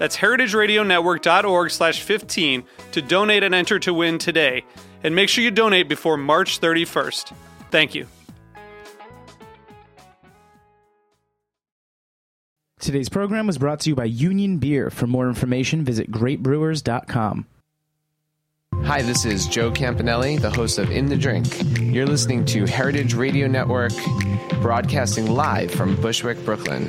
That's heritageradionetwork.org slash 15 to donate and enter to win today. And make sure you donate before March 31st. Thank you. Today's program was brought to you by Union Beer. For more information, visit greatbrewers.com. Hi, this is Joe Campanale, the host of In the Drink. You're listening to Heritage Radio Network, broadcasting live from Bushwick, Brooklyn.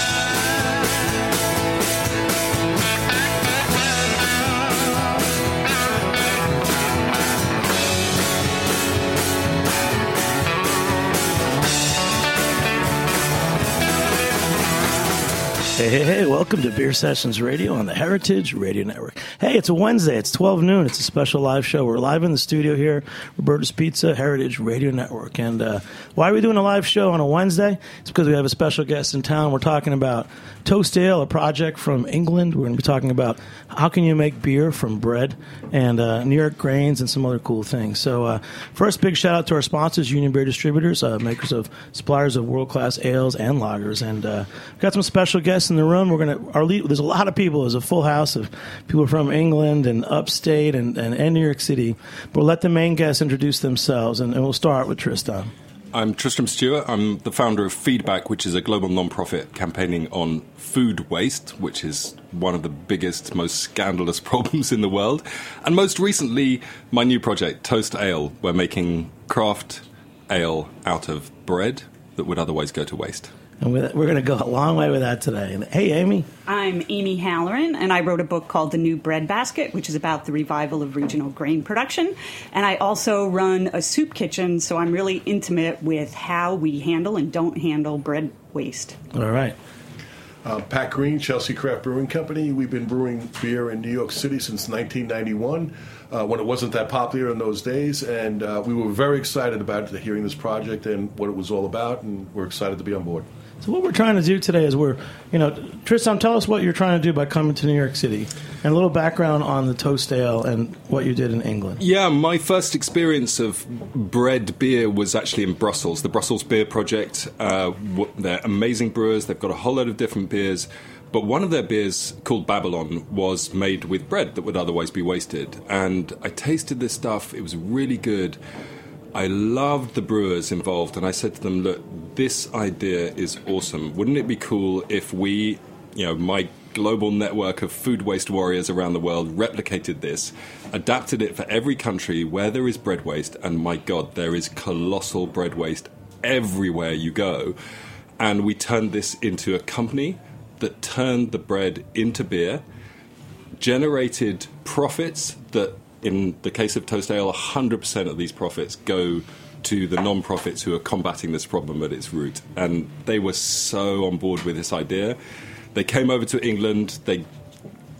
Hey, hey, hey, welcome to Beer Sessions Radio on the Heritage Radio Network. Hey, it's a Wednesday. It's 12 noon. It's a special live show. We're live in the studio here, Roberta's Pizza, Heritage Radio Network. And uh, why are we doing a live show on a Wednesday? It's because we have a special guest in town. We're talking about Toast Ale, a project from England. We're going to be talking about how can you make beer from bread and uh, New York grains and some other cool things. So, uh, first, big shout out to our sponsors, Union Beer Distributors, uh, makers of suppliers of world class ales and lagers. And uh, we've got some special guests in the room. We're going to, our lead, there's a lot of people. There's a full house of people from England and upstate and, and, and New York City. But we'll let the main guests introduce themselves, and, and we'll start with Tristan. I'm Tristram Stuart. I'm the founder of Feedback, which is a global non-profit campaigning on food waste, which is one of the biggest, most scandalous problems in the world. And most recently, my new project, Toast Ale. We're making craft ale out of bread that would otherwise go to waste. And we're going to go a long way with that today. Hey, Amy. I'm Amy Halloran, and I wrote a book called The New Bread Basket, which is about the revival of regional grain production. And I also run a soup kitchen, so I'm really intimate with how we handle and don't handle bread waste. All right. Uh, Pat Green, Chelsea Craft Brewing Company. We've been brewing beer in New York City since 1991, uh, when it wasn't that popular in those days. And uh, we were very excited about hearing this project and what it was all about, and we're excited to be on board. So what we're trying to do today is we're, you know, Tristan, tell us what you're trying to do by coming to New York City, and a little background on the Toast Ale and what you did in England. Yeah, my first experience of bread beer was actually in Brussels, the Brussels Beer Project. Uh, they're amazing brewers. They've got a whole load of different beers. But one of their beers, called Babylon, was made with bread that would otherwise be wasted. And I tasted this stuff, it was really good. I loved the brewers involved, and I said to them, Look, this idea is awesome. Wouldn't it be cool if we, you know, my global network of food waste warriors around the world replicated this, adapted it for every country where there is bread waste, and my God, there is colossal bread waste everywhere you go. And we turned this into a company that turned the bread into beer, generated profits that in the case of Toast Ale, 100% of these profits go to the non-profits who are combating this problem at its root. And they were so on board with this idea. They came over to England. They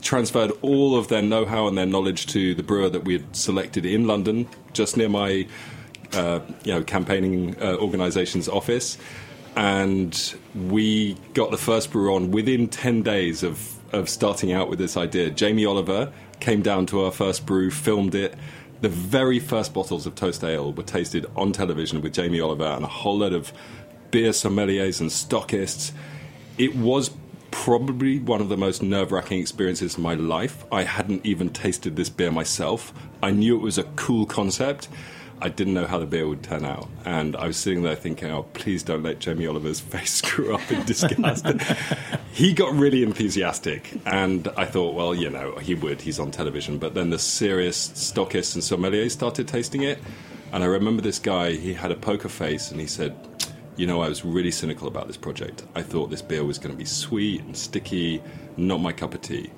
transferred all of their know-how and their knowledge to the brewer that we had selected in London, just near my, uh, you know, campaigning uh, organisation's office. And we got the first brewer on within 10 days of, of starting out with this idea. Jamie Oliver came down to our first brew, filmed it. The very first bottles of Toast Ale were tasted on television with Jamie Oliver and a whole lot of beer sommeliers and stockists. It was probably one of the most nerve wracking experiences of my life. I hadn't even tasted this beer myself. I knew it was a cool concept. I didn't know how the beer would turn out. And I was sitting there thinking, oh, please don't let Jamie Oliver's face screw up in disgust. he got really enthusiastic. And I thought, well, you know, he would. He's on television. But then the serious stockists and sommeliers started tasting it. And I remember this guy, he had a poker face and he said, you know, I was really cynical about this project. I thought this beer was going to be sweet and sticky, not my cup of tea.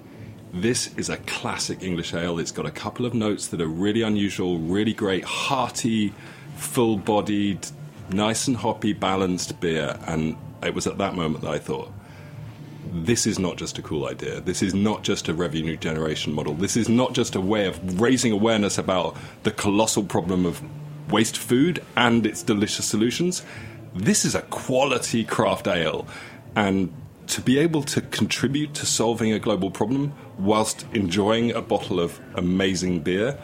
This is a classic English ale. It's got a couple of notes that are really unusual, really great, hearty, full bodied, nice and hoppy, balanced beer. And it was at that moment that I thought, this is not just a cool idea. This is not just a revenue generation model. This is not just a way of raising awareness about the colossal problem of waste food and its delicious solutions. This is a quality craft ale. And to be able to contribute to solving a global problem whilst enjoying a bottle of amazing beer,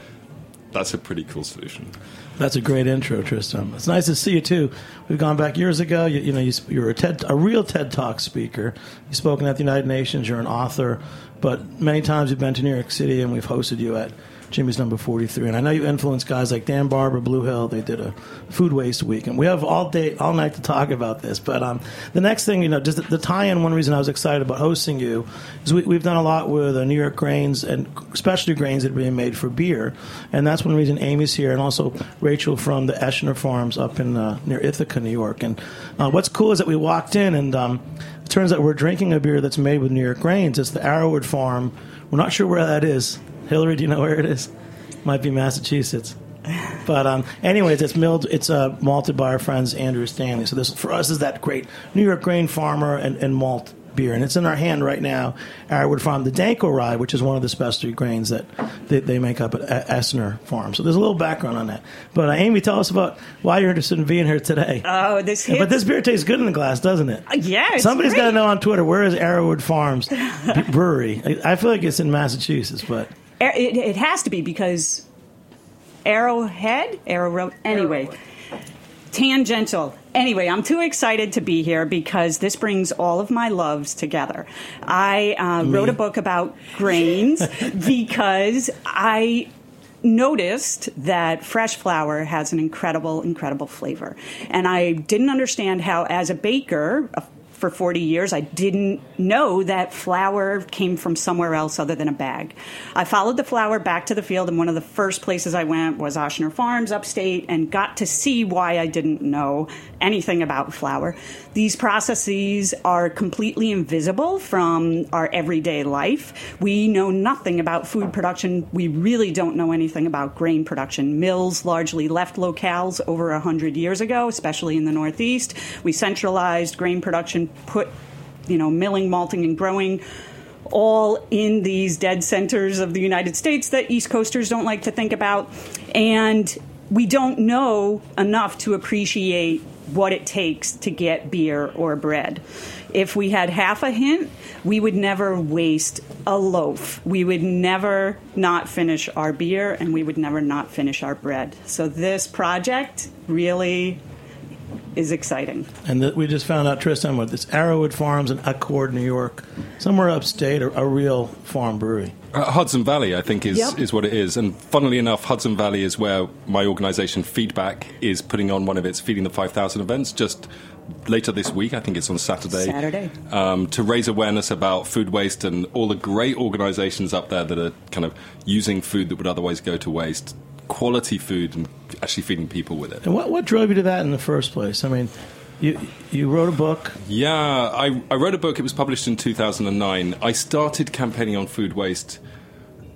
that's a pretty cool solution. That's a great intro, Tristan. It's nice to see you too. We've gone back years ago. You, you know, you, you're a TED, a real TED Talk speaker. You've spoken at the United Nations. You're an author, but many times you've been to New York City, and we've hosted you at Jimmy's number 43. And I know you influenced guys like Dan Barber, Blue Hill. They did a food waste week. And we have all day, all night to talk about this. But um, the next thing, you know, just the, the tie in, one reason I was excited about hosting you is we, have done a lot with uh, New York grains and specialty grains that are being made for beer. And that's one reason Amy's here. And also Rachel from the Oechsner Farms up in uh, near Ithaca, New York. And uh, what's cool is that we walked in and um, it turns out we're drinking a beer that's made with New York grains. It's the Arrowood Farm. We're not sure where that is. Hillary, do you know where it is? Might be Massachusetts. But um, anyways, it's milled. It's uh, malted by our friends Andrew Stanley. So this for us is that great New York grain farmer and, and malt beer, and it's in our hand right now. Arrowood Farm, the Danko rye, which is one of the specialty grains that they, they make up at Oechsner Farm. So there's a little background on that. But uh, Amy, tell us about why you're interested in being here today. Oh, this. Hits. But this beer tastes good in the glass, doesn't it? Uh, yeah, somebody's got to know on Twitter where is Arrowood Farms Brewery. I, I feel like it's in Massachusetts, but it, it has to be because Arrowhead, Arrow Road. Anyway, tangential. Anyway, I'm too excited to be here because this brings all of my loves together. I uh, wrote a book about grains because I noticed that fresh flour has an incredible, incredible flavor. And I didn't understand how, as a baker, a for 40 years, I didn't know that flour came from somewhere else other than a bag. I followed the flour back to the field, and one of the first places I went was Oechsner Farms upstate and got to see why I didn't know anything about flour. These processes are completely invisible from our everyday life. We know nothing about food production. We really don't know anything about grain production. Mills largely left locales over 100 years ago, especially in the Northeast. We centralized grain production, put you know, milling, malting, and growing all in these dead centers of the United States that East Coasters don't like to think about. And we don't know enough to appreciate what it takes to get beer or bread. If we had half a hint, we would never waste a loaf. We would never not finish our beer and we would never not finish our bread. So this project really is exciting. And the, we just found out, Tristan, with this Arrowood Farms in Accord, New York, somewhere upstate, a, a real farm brewery. Uh, Hudson Valley, I think, is, yep. is what it is. And funnily enough, Hudson Valley is where my organisation, Feedback, is putting on one of its Feeding the 5,000 events just later this week. I think it's on Saturday. Saturday. Um, to raise awareness about food waste and all the great organisations up there that are kind of using food that would otherwise go to waste quality food and actually feeding people with it. And what, what drove you to that in the first place? I mean, you you wrote a book. Yeah, I, I wrote a book. It was published in 2009. I started campaigning on food waste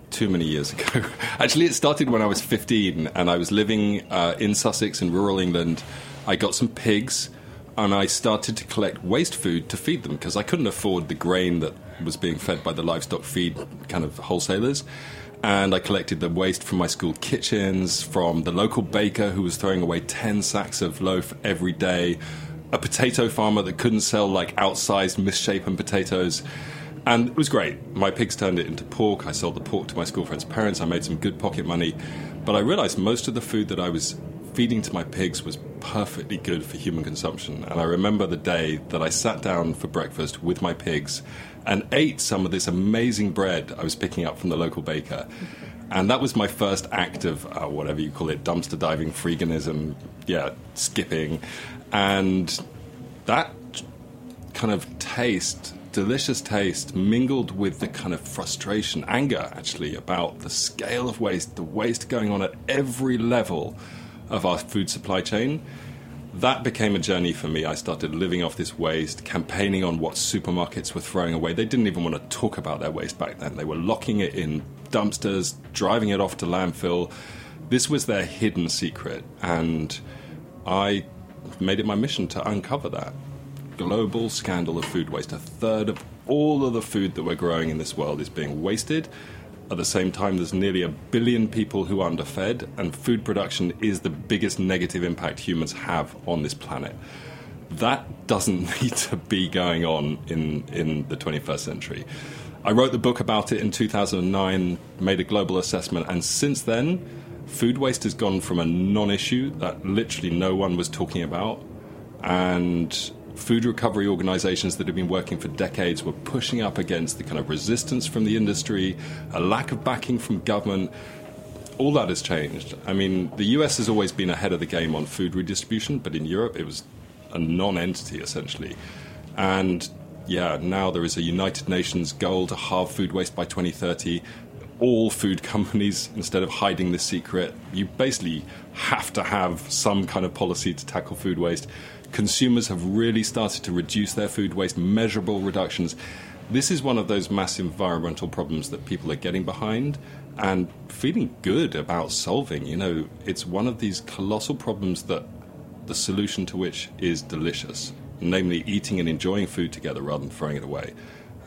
too many years ago. Actually, it started when I was 15 and I was living uh, in Sussex in rural England. I got some pigs and I started to collect waste food to feed them because I couldn't afford the grain that was being fed by the livestock feed kind of wholesalers and I collected the waste from my school kitchens, from the local baker who was throwing away 10 sacks of loaf every day, a potato farmer that couldn't sell like outsized, misshapen potatoes. And it was great. My pigs turned it into pork. I sold the pork to my school friends' parents. I made some good pocket money. But I realized most of the food that I was feeding to my pigs was perfectly good for human consumption. And I remember the day that I sat down for breakfast with my pigs and ate some of this amazing bread I was picking up from the local baker. And that was my first act of uh, whatever you call it, dumpster diving, freeganism, yeah, skipping. And that kind of taste, delicious taste, mingled with the kind of frustration, anger actually, about the scale of waste, the waste going on at every level of our food supply chain. That became a journey for me. I started living off this waste, campaigning on what supermarkets were throwing away. They didn't even want to talk about their waste back then. They were locking it in dumpsters, driving it off to landfill. This was their hidden secret, and I made it my mission to uncover that global scandal of food waste. A third of all of the food that we're growing in this world is being wasted. At the same time, there's nearly a billion people who are underfed, and food production is the biggest negative impact humans have on this planet. That doesn't need to be going on in, in the 21st century. I wrote the book about it in 2009, made a global assessment, and since then, food waste has gone from a non issue that literally no one was talking about, and food recovery organizations that have been working for decades were pushing up against the kind of resistance from the industry, a lack of backing from government. All that has changed. I mean, the US has always been ahead of the game on food redistribution, but in Europe it was a non entity essentially. And yeah, now there is a United Nations goal to halve food waste by 2030. All food companies, instead of hiding the secret, you basically have to have some kind of policy to tackle food waste. Consumers have really started to reduce their food waste, measurable reductions. This is one of those massive environmental problems that people are getting behind and feeling good about solving. You know, it's one of these colossal problems that the solution to which is delicious, namely eating and enjoying food together rather than throwing it away.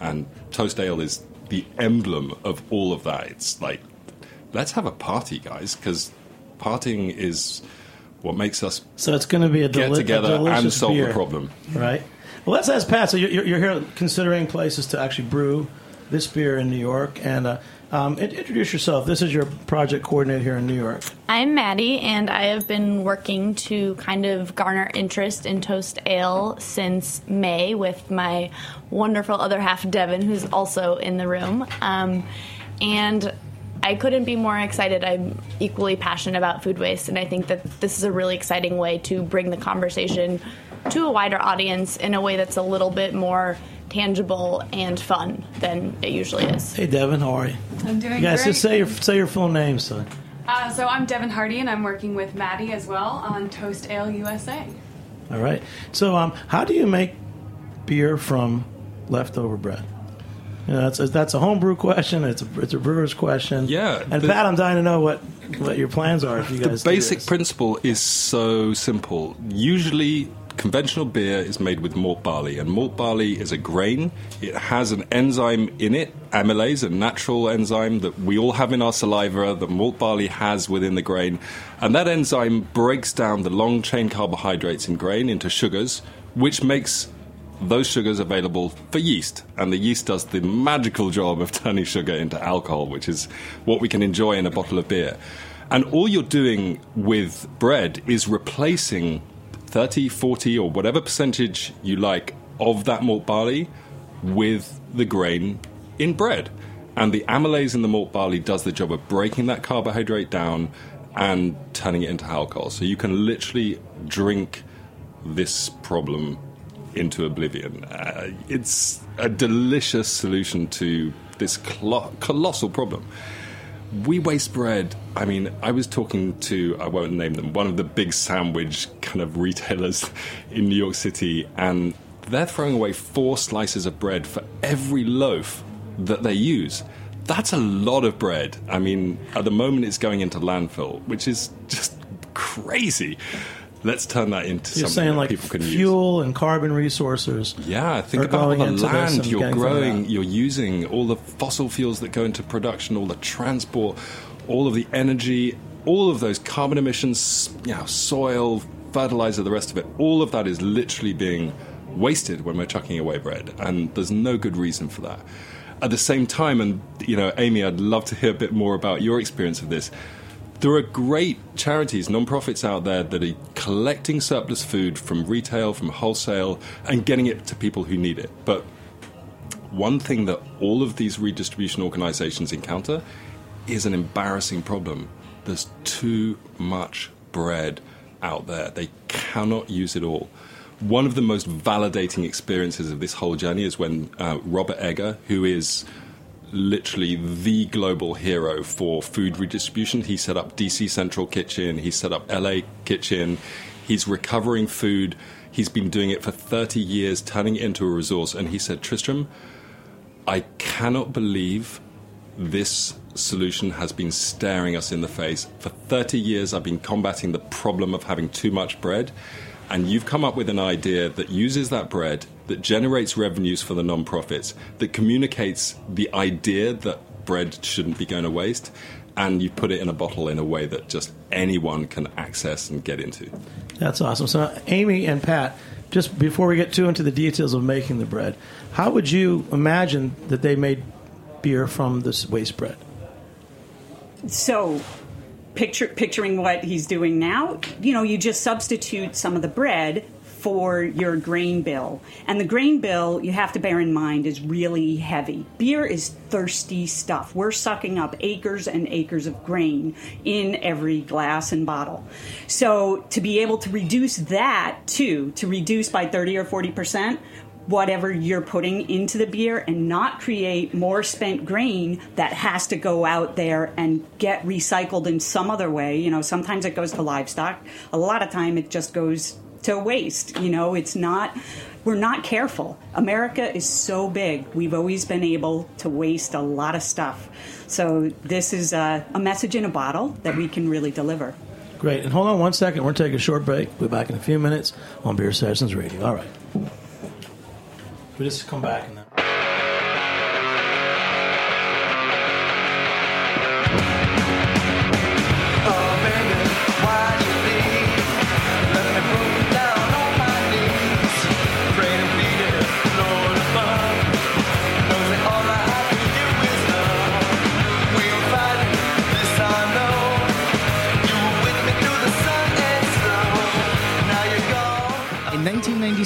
And toast ale is the emblem of all of that. It's like, let's have a party, guys, because partying is what makes us So it's going to be a, get deli- a together and solve beer, the problem. right? Well, let's ask Pat. So you're, you're here considering places to actually brew this beer in New York, and uh, um, introduce yourself. This is your project coordinator here in New York. I'm Maddie, and I have been working to kind of garner interest in toast ale since May with my wonderful other half, Devin, who's also in the room. Um, and I couldn't be more excited. I'm equally passionate about food waste, and I think that this is a really exciting way to bring the conversation to a wider audience in a way that's a little bit more tangible and fun than it usually is. Hey, Devin, how are you? I'm doing You guys, great. just say your say your full name, son. Uh, so I'm Devin Hardy, and I'm working with Maddie as well on Toast Ale USA. All right. So, um, how do you make beer from leftover bread? You know, that's a, that's a homebrew question. It's a, it's a brewer's question. Yeah, And the- Pat, I'm dying to know what what your plans are. If you The guys do basic principle is so simple. Usually, conventional beer is made with malt barley, and malt barley is a grain. It has an enzyme in it, amylase, a natural enzyme that we all have in our saliva, that malt barley has within the grain. And that enzyme breaks down the long chain carbohydrates in grain into sugars, which makes those sugars available for yeast. And the yeast does the magical job of turning sugar into alcohol, which is what we can enjoy in a bottle of beer. And all you're doing with bread is replacing 30, 40, or whatever percentage you like of that malt barley with the grain in bread. And the amylase in the malt barley does the job of breaking that carbohydrate down and turning it into alcohol. So you can literally drink this problem into oblivion. Uh, it's a delicious solution to this colossal problem. We waste bread. I mean, I was talking to, I won't name them, one of the big sandwich kind of retailers in New York City, and they're throwing away four slices of bread for every loaf that they use. That's a lot of bread. I mean, at the moment it's going into landfill, which is just crazy. Let's turn that into You're something saying that like people can use. fuel and carbon resources. Yeah, think about all the land you're growing, you're using, all the fossil fuels that go into production, all the transport, all of the energy, all of those carbon emissions, you know, soil, fertilizer, the rest of it. All of that is literally being wasted when we're chucking away bread, and there's no good reason for that. At the same time, and you know, Amy, I'd love to hear a bit more about your experience of this. There are great charities, non-profits out there that are collecting surplus food from retail, from wholesale, and getting it to people who need it. But one thing that all of these redistribution organizations encounter is an embarrassing problem. There's too much bread out there. They cannot use it all. One of the most validating experiences of this whole journey is when uh, Robert Egger, who is literally the global hero for food redistribution, he set up DC Central Kitchen, he set up LA Kitchen, he's recovering food. He's been doing it for 30 years, turning it into a resource. And he said, Tristram, I cannot believe this solution has been staring us in the face. For 30 years, I've been combating the problem of having too much bread, and you've come up with an idea that uses that bread, that generates revenues for the nonprofits, that communicates the idea that bread shouldn't be going to waste, and you put it in a bottle in a way that just anyone can access and get into. That's awesome. So, Amy and Pat, just before we get too into the details of making the bread, how would you imagine that they made beer from this waste bread? So, picture picturing what he's doing now, you know, you just substitute some of the bread for your grain bill. And the grain bill, you have to bear in mind, is really heavy. Beer is thirsty stuff. We're sucking up acres and acres of grain in every glass and bottle. So to be able to reduce that too, to reduce by 30 or 40 percent, whatever you're putting into the beer and not create more spent grain that has to go out there and get recycled in some other way. You know, sometimes it goes to livestock. A lot of time it just goes to waste. You know, it's not. We're not careful. America is so big. We've always been able to waste a lot of stuff. So this is a, a message in a bottle that we can really deliver. Great. And hold on one second. We're going to take a short break. We'll be back in a few minutes on Beer Sessions Radio. All right. We just come back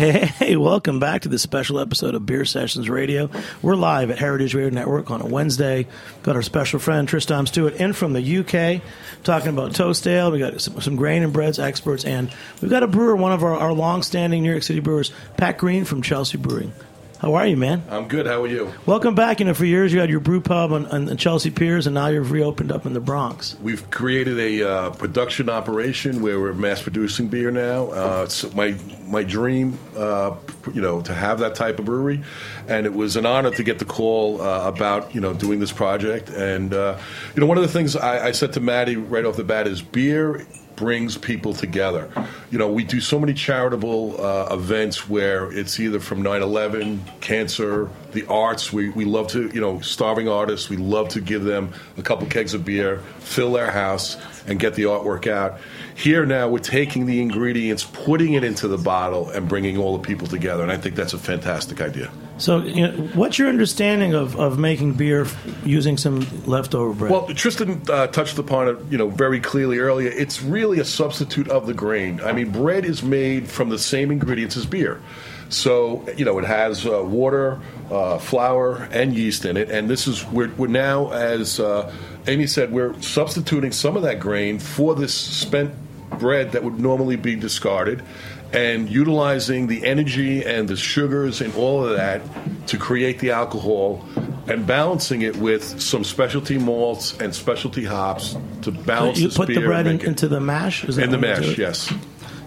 Hey, welcome back to this special episode of Beer Sessions Radio. We're live at Heritage Radio Network on a Wednesday. Got our special friend Tristan Stuart in from the UK talking about toast ale. We got some, some grain and breads experts, and we've got a brewer, one of our, our long-standing New York City brewers, Pat Green from Chelsea Brewing. How are you, man? I'm good. How are you? Welcome back. You know, for years you had your brew pub on, on Chelsea Piers, and now you've reopened up in the Bronx. We've created a uh, production operation where we're mass producing beer now. Uh, it's my my dream, uh, you know, to have that type of brewery, and it was an honor to get the call uh, about you know doing this project. And uh, you know, one of the things I, I said to Maddie right off the bat is beer brings people together. You know, we do so many charitable uh, events where it's either from 9 11, cancer, the arts. We, we love to, you know, starving artists, we love to give them a couple kegs of beer, fill their house, and get the artwork out. Here now, we're taking the ingredients, putting it into the bottle, and bringing all the people together. And I think that's a fantastic idea. So, you know, what's your understanding of, of making beer using some leftover bread? Well, Tristan uh, touched upon it, you know, very clearly earlier. It's really a substitute of the grain. I mean, bread is made from the same ingredients as beer. So, you know, it has uh, water, uh, flour, and yeast in it. And this is, we're, we're now, as uh, Amy said, we're substituting some of that grain for this spent bread that would normally be discarded and utilizing the energy and the sugars and all of that to create the alcohol and balancing it with some specialty malts and specialty hops to balance you this put the bread in, into the mash. Is in the mash, yes.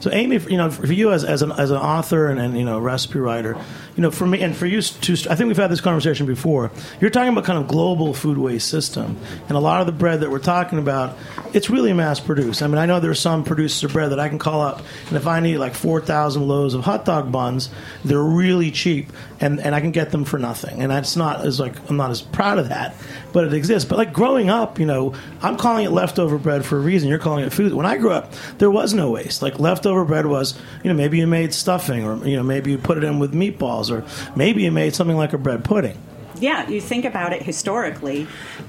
So, Amy, you know, for you as, as an as an author and, and you know recipe writer, you know, for me and for you too, I think we've had this conversation before. You're talking about kind of global food waste system, and a lot of the bread that we're talking about, it's really mass produced. I mean, I know there's some producers of bread that I can call up, and if I need like four thousand loaves of hot dog buns, they're really cheap, and and I can get them for nothing. And that's not as like I'm not as proud of that, but it exists. But like growing up, you know, I'm calling it leftover bread for a reason. You're calling it food. When I grew up, there was no waste. Like leftover bread was, you know, maybe you made stuffing, or you know, maybe you put it in with meatballs, or maybe you made something like a bread pudding. yeah, you think about it historically,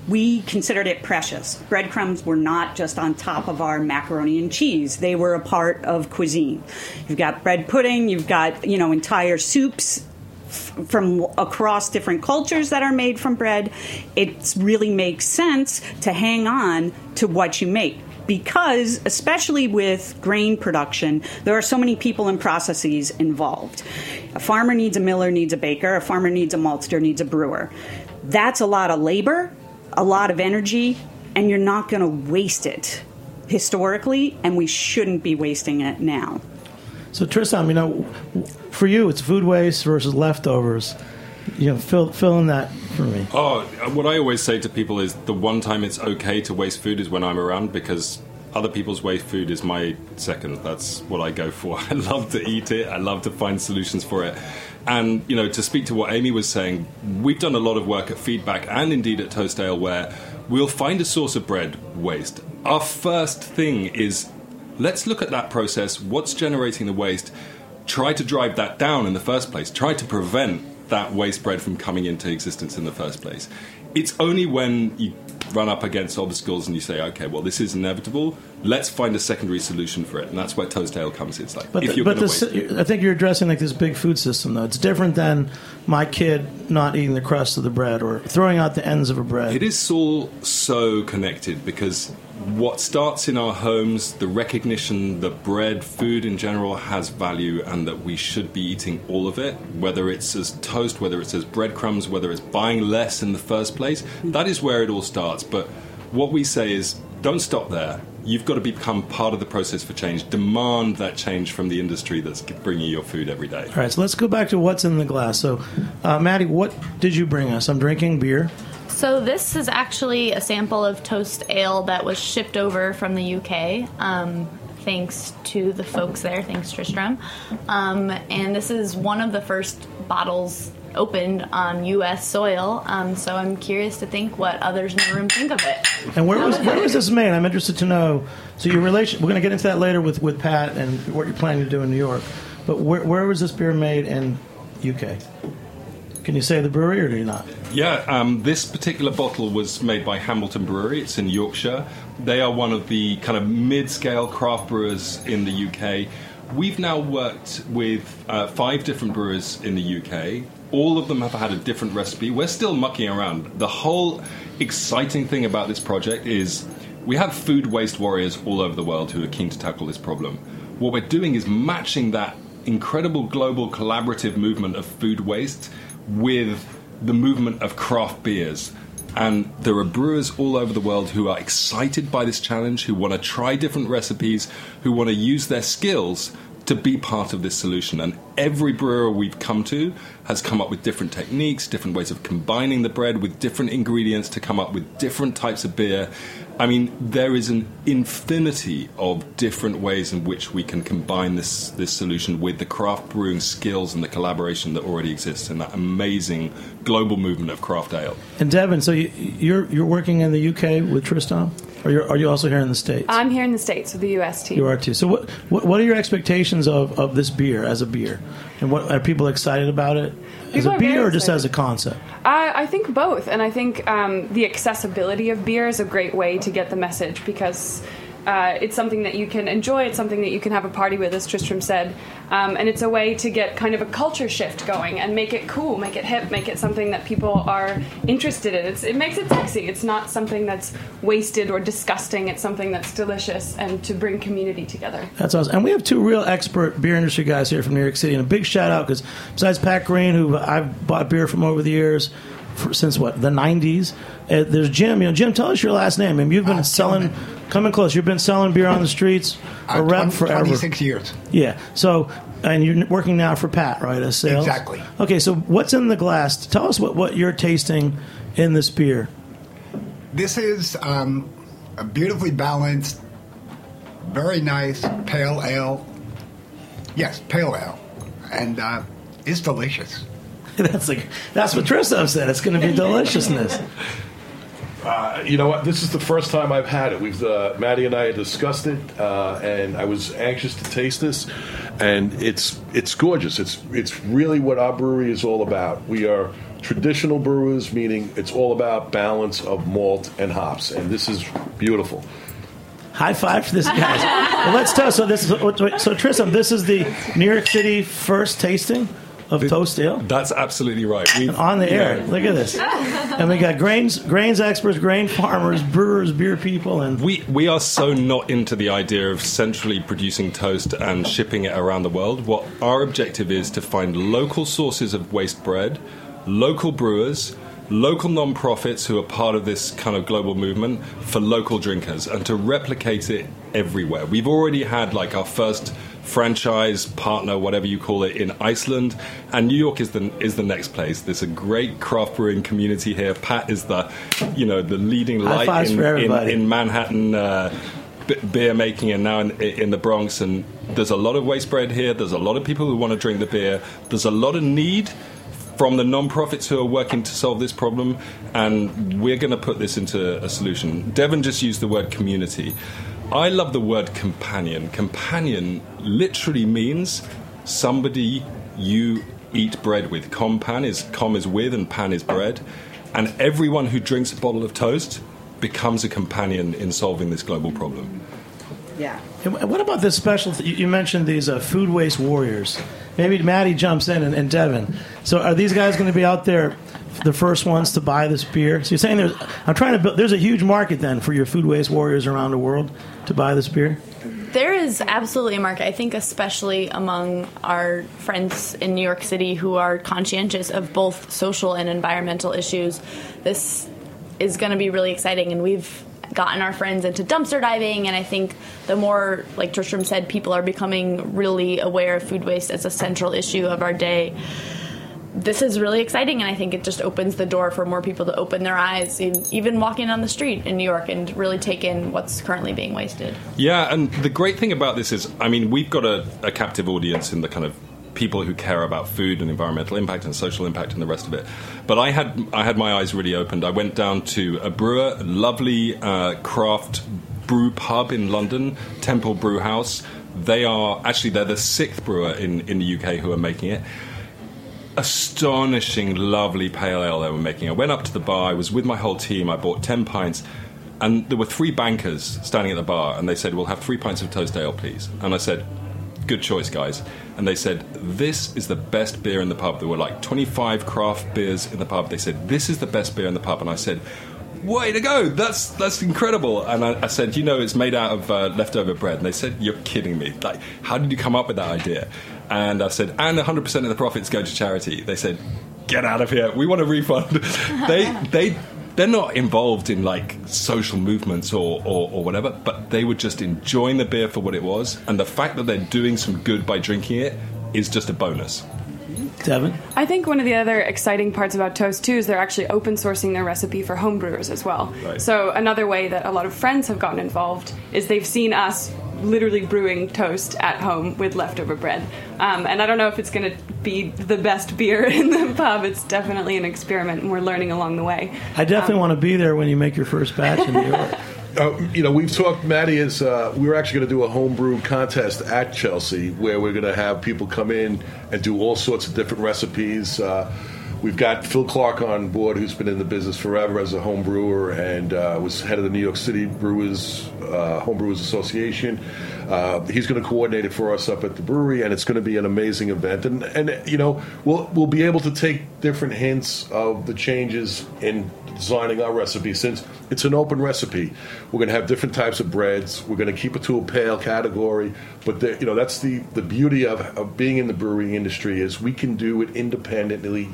we considered it precious. Breadcrumbs were not just on top of our macaroni and cheese, they were a part of cuisine. You've got bread pudding, you've got, you know, entire soups from across different cultures that are made from bread. It really makes sense to hang on to what you make. Because, especially with grain production, there are so many people and processes involved. A farmer needs a miller, needs a baker. A farmer needs a maltster, needs a brewer. That's a lot of labor, a lot of energy, and you're not going to waste it historically, and we shouldn't be wasting it now. So Tristan, you know, for you, it's food waste versus leftovers. You know, fill fill in that for me. Oh, what I always say to people is the one time it's okay to waste food is when I'm around because other people's waste food is my second. That's what I go for. I love to eat it. I love to find solutions for it. And you know, to speak to what Amy was saying, we've done a lot of work at Feedback and indeed at Toast Ale where we'll find a source of bread waste. Our first thing is let's look at that process. What's generating the waste? Try to drive that down in the first place. Try to prevent that waste bread from coming into existence in the first place. It's only when you run up against obstacles and you say, okay, well, this is inevitable. Let's find a secondary solution for it, and that's where Toast comes. in. It's like But, if the, you're but going the, to waste, I think you're addressing like this big food system though. It's different than my kid not eating the crust of the bread or throwing out the ends of a bread. It is all so connected because what starts in our homes, the recognition that bread, food in general, has value and that we should be eating all of it, whether it's as toast, whether it's as breadcrumbs, whether it's buying less in the first place, that is where it all starts. But what we say is don't stop there. You've got to become part of the process for change. Demand that change from the industry that's bringing you your food every day. All right, so let's go back to what's in the glass. So, uh, Maddie, what did you bring us? I'm drinking beer. So this is actually a sample of toast ale that was shipped over from the UK. Um, thanks to the folks there. Thanks Tristram. Um, and this is one of the first bottles opened on U.S. soil. Um, so I'm curious to think what others in the room think of it. And where was where was this made? I'm interested to know. So your relation. We're going to get into that later with, with Pat and what you're planning to do in New York. But where where was this beer made in UK? Can you say the brewery or do you not? Yeah, um, this particular bottle was made by Hambleton Brewery. It's in Yorkshire. They are one of the kind of mid-scale craft brewers in the UK. We've now worked with uh, five different brewers in the UK. All of them have had a different recipe. We're still mucking around. The whole exciting thing about this project is we have food waste warriors all over the world who are keen to tackle this problem. What we're doing is matching that incredible global collaborative movement of food waste with the movement of craft beers. And there are brewers all over the world who are excited by this challenge, who want to try different recipes, who want to use their skills to be part of this solution. And every brewer we've come to has come up with different techniques, different ways of combining the bread with different ingredients to come up with different types of beer. I mean, there is an infinity of different ways in which we can combine this, this solution with the craft brewing skills and the collaboration that already exists in that amazing global movement of craft ale. And Devin, so you, you're you're working in the UK with Tristan, or you're, you also here in the states? I'm here in the States with the U.S. team. You are too. So what, what what are your expectations of, of this beer as a beer, and what are people excited about it as People a beer or just excited. as a concept? I, I think both, and I think um, the accessibility of beer is a great way to get the message because Uh, it's something that you can enjoy. It's something that you can have a party with, as Tristram said, um, and it's a way to get kind of a culture shift going and make it cool, make it hip, make it something that people are interested in. It's, it makes it sexy. It's not something that's wasted or disgusting. It's something that's delicious and to bring community together. That's awesome. And we have two real expert beer industry guys here from New York City. And a big shout out because besides Pat Green, who I've bought beer from over the years, for, since what, the 90s, uh, there's Jim. You know, Jim, tell us your last name. I mean, you've been selling, coming close, you've been selling beer on the streets, a Uh, rep 20 forever. 26 years. Yeah. So, and you're working now for Pat, right, as sales? Exactly. Okay, so what's in the glass? Tell us what, what you're tasting in this beer. This is um, a beautifully balanced, very nice pale ale. Yes, pale ale. And uh, it's delicious. that's like that's what Tristan said. It's going to be deliciousness. Uh, you know what? This is the first time I've had it. We've uh, Maddie and I had discussed it, uh, and I was anxious to taste this. And it's it's gorgeous. It's it's really what our brewery is all about. We are traditional brewers, meaning it's all about balance of malt and hops, and this is beautiful. High five for this guy. well, let's tell. So this is wait, wait, so Tristan. This is the New York City first tasting of toast ale. That's absolutely right. We've, on the air. yeah. Look at this. And we got grains, grains experts, grain farmers, brewers, beer people, and We we are so not into the idea of centrally producing toast and shipping it around the world. What our objective is to find local sources of waste bread, local brewers, local non-profits who are part of this kind of global movement for local drinkers and to replicate it everywhere. We've already had like our first franchise partner, whatever you call it, in Iceland, and New York is the is the next place. There's a great craft brewing community here. Pat is the, you know, the leading light in, in, in Manhattan. Uh, Beer making, and now in, in the Bronx, and there's a lot of waste bread here. There's a lot of people who want to drink the beer. There's a lot of need from the non-profits who are working to solve this problem, and we're going to put this into a solution. Devin just used the word community. I love the word companion. Companion literally means somebody you eat bread with. Compan is com is with, and pan is bread, and everyone who drinks a bottle of toast becomes a companion in solving this global problem. Yeah. And what about this special? You you mentioned these uh, food waste warriors. Maybe Maddie jumps in and, and Devin. So are these guys going to be out there, the first ones to buy this beer? So you're saying there's? I'm trying to build. There's a huge market then for your food waste warriors around the world to buy this beer. There is absolutely a market. I think, especially among our friends in New York City who are conscientious of both social and environmental issues. This is going to be really exciting, and we've gotten our friends into dumpster diving. And I think the more, like Tristram said, people are becoming really aware of food waste as a central issue of our day. This is really exciting, and I think it just opens the door for more people to open their eyes, even walking on the street in New York, and really take in what's currently being wasted. Yeah, and the great thing about this is, I mean, we've got a, a captive audience in the kind of people who care about food and environmental impact and social impact and the rest of it. But I had I had my eyes really opened. I went down to a brewer, lovely uh, craft brew pub in London, Temple Brew House. They are actually they're the sixth brewer in, in the UK who are making it astonishing, lovely pale ale they were making. I went up to the bar. I was with my whole team. I bought ten pints, and there were three bankers standing at the bar, and they said, "We'll have three pints of toast ale, please." And I said, "Good choice, guys." And they said, "This is the best beer in the pub." There were like twenty-five craft beers in the pub. They said, "This is the best beer in the pub," and I said. Way to go! That's that's incredible. And I, I said, you know, it's made out of uh, leftover bread. And they said, you're kidding me. Like, how did you come up with that idea? And I said, and 100 percent of the profits go to charity. They said, get out of here. We want a refund. they they they're not involved in like social movements or, or or whatever, but they were just enjoying the beer for what it was. And the fact that they're doing some good by drinking it is just a bonus. Devin? I think one of the other exciting parts about Toast too is they're actually open sourcing their recipe for homebrewers as well. Right. So another way that a lot of friends have gotten involved is they've seen us literally brewing toast at home with leftover bread. Um, and I don't know if it's going to be the best beer in the pub. It's definitely an experiment, and we're learning along the way. I definitely want to be there when you make your first batch in New York. Uh, you know, we've talked. Maddie is. Uh, We're actually going to do a homebrew contest at Chelsea, where we're going to have people come in and do all sorts of different recipes. Uh, We've got Phil Clark on board, who's been in the business forever as a home brewer and uh, was head of the New York City Brewers uh, Home Brewers Association. Uh, he's going to coordinate it for us up at the brewery, and it's going to be an amazing event. And and you know we'll we'll be able to take different hints of the changes in designing our recipe since it's an open recipe. We're going to have different types of breads. We're going to keep it to a pale category, but the, you know that's the the beauty of, of being in the brewing industry is we can do it independently,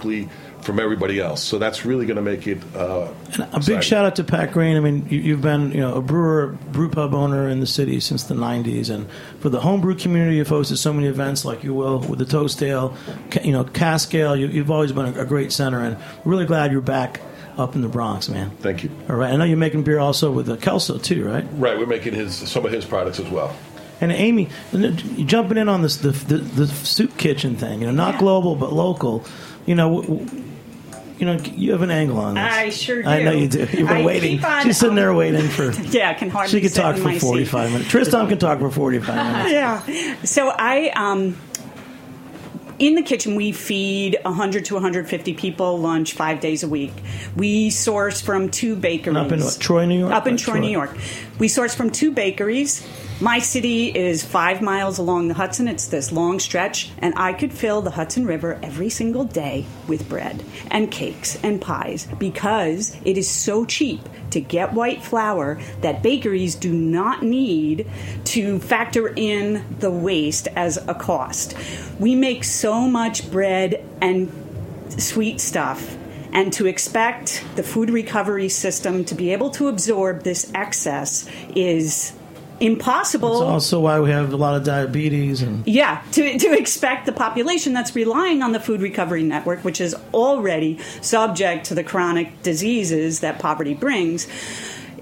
uniquely from everybody else. So that's really going to make it uh, A big shout out to Pat Green. I mean, you, you've been you know a brewer, brew pub owner in the city since the '90s, and for the homebrew community, you've hosted so many events like you will with the Toast Ale, you know, Cask Ale. You, you've always been a, a great center, and we're really glad you're back up in the Bronx, man. Thank you. All right, I know you're making beer also with the Kelso too, right? Right, we're making his some of his products as well. And Amy, jumping in on this the the, the soup kitchen thing, you know, not global but local. You know, w- w- you know, you have an angle on this. I sure do. I know you do. You've been I waiting. keep on- She's sitting there waiting for. Yeah, I can hardly She could sit talk in for my seat. 45 minutes. Tristram can talk for 45 minutes. yeah. So I, um, in the kitchen, we feed 100 to 150 people lunch five days a week. We source from two bakeries. Up in what, Troy, New York? Up in Or Troy, Troy? New York. We source from two bakeries. My city is five miles along the Hudson. It's this long stretch, and I could fill the Hudson River every single day with bread and cakes and pies because it is so cheap to get white flour that bakeries do not need to factor in the waste as a cost. We make so much bread and sweet stuff. And to expect the food recovery system to be able to absorb this excess is impossible. It's also why we have a lot of diabetes and Yeah, to, to expect the population that's relying on the Food Recovery Network, which is already subject to the chronic diseases that poverty brings,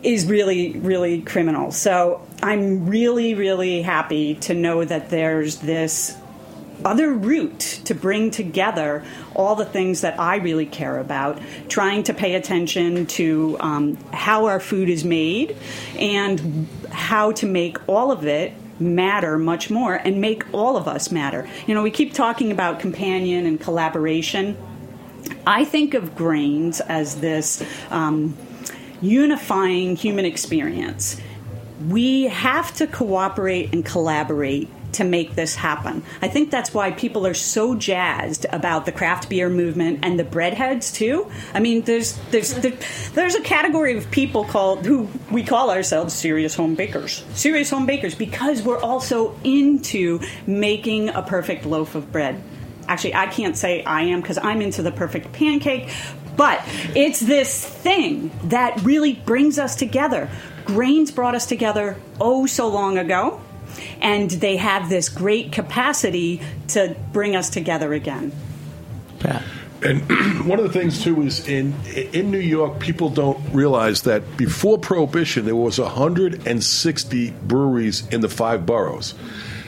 is really, really criminal. So I'm really, really happy to know that there's this other route to bring together all the things that I really care about, trying to pay attention to um, how our food is made and how to make all of it matter much more and make all of us matter. You know, we keep talking about companion and collaboration. I think of grains as this um, unifying human experience. We have to cooperate and collaborate to make this happen. I think that's why people are so jazzed about the craft beer movement and the breadheads too. I mean, there's there's there, there's a category of people called who we call ourselves serious home bakers. Serious home bakers because we're also into making a perfect loaf of bread. Actually, I can't say I am because I'm into the perfect pancake, but it's this thing that really brings us together. Grains brought us together oh so long ago, and they have this great capacity to bring us together again. Pat. And one of the things too is in in New York, people don't realize that before Prohibition, there was 160 breweries in the five boroughs.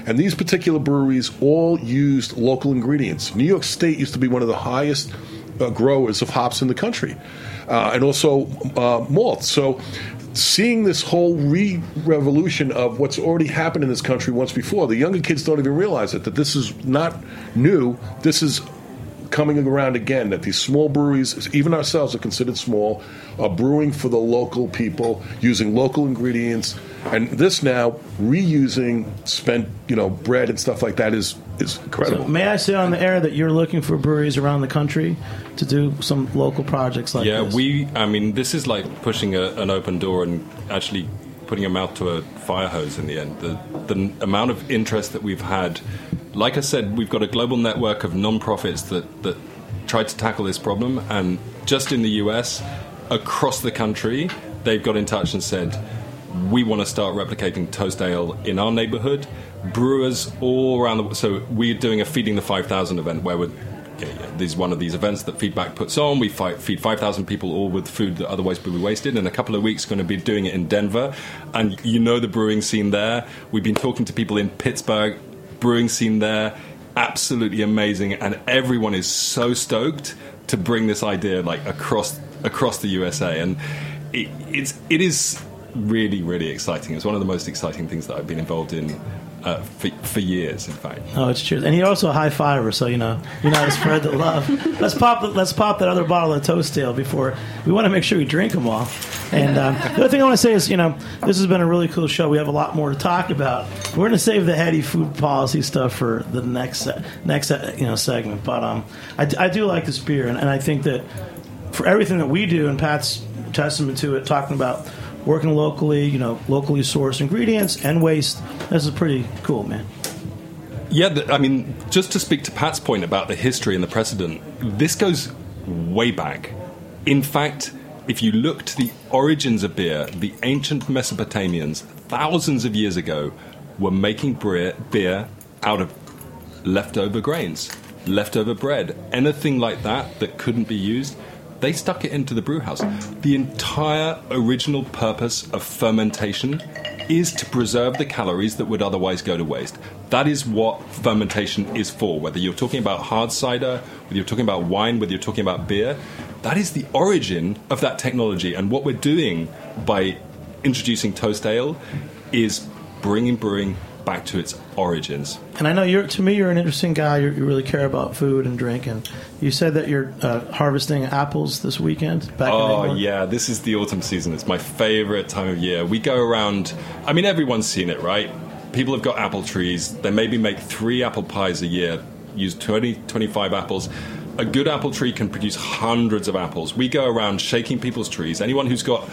And these particular breweries all used local ingredients. New York State used to be one of the highest uh, growers of hops in the country, uh, and also uh, malt. So, seeing this whole re-revolution of what's already happened in this country once before, the younger kids don't even realize it. That this is not new. This is coming around again that these small breweries, even ourselves, are considered small, are brewing for the local people using local ingredients, and this now reusing spent you know bread and stuff like that is is incredible. So may I say on the air that you're looking for breweries around the country to do some local projects like yeah, this? we. I mean, this is like pushing a, an open door and actually putting your mouth to a fire hose in the end. The, the amount of interest that we've had, like I said, we've got a global network of non-profits that that try to tackle this problem, and just in the US, across the country, they've got in touch and said. We want to start replicating toast ale in our neighborhood. Brewers all around the world. so we're doing a feeding the five thousand event where we're is one of these events that Feedback puts on. We fi- feed 5,000 people all with food that otherwise would be wasted. In a couple of weeks, going to be doing it in Denver. And you know the brewing scene there. We've been talking to people in Pittsburgh, brewing scene there. Absolutely amazing. And everyone is so stoked to bring this idea like across across the USA. And it, it's, it is really, really exciting. It's one of the most exciting things that I've been involved in uh, for, for years, in fact. Oh, it's true. And you're also a high fiver, so you know you know to spread the love. let's pop. Let's pop that other bottle of Toast Ale before we want to make sure we drink them all. And um, the other thing I want to say is, you know, this has been a really cool show. We have a lot more to talk about. We're going to save the heady food policy stuff for the next next you know segment. But um, I, I do like this beer, and, and I think that for everything that we do, and Pat's testament to it, talking about working locally, you know, locally sourced ingredients and waste. This is pretty cool, man. Yeah, the, I mean, just to speak to Pat's point about the history and the precedent, this goes way back. In fact, if you look to the origins of beer, the ancient Mesopotamians, thousands of years ago, were making beer, beer out of leftover grains, leftover bread, anything like that that couldn't be used. They stuck it into the brew house. The entire original purpose of fermentation is to preserve the calories that would otherwise go to waste. That is what fermentation is for. Whether you're talking about hard cider, whether you're talking about wine, whether you're talking about beer, that is the origin of that technology. And what we're doing by introducing toast ale is bringing brewing back to its origins. And I know you're to me you're an interesting guy. You're, you really care about food and drink. And you said that you're uh, harvesting apples this weekend. Back Oh yeah, this is the autumn season. It's my favorite time of year. We go around. I mean, everyone's seen it, right? People have got apple trees. They maybe make three apple pies a year. Use 20, 25 apples. A good apple tree can produce hundreds of apples. We go around shaking people's trees. Anyone who's got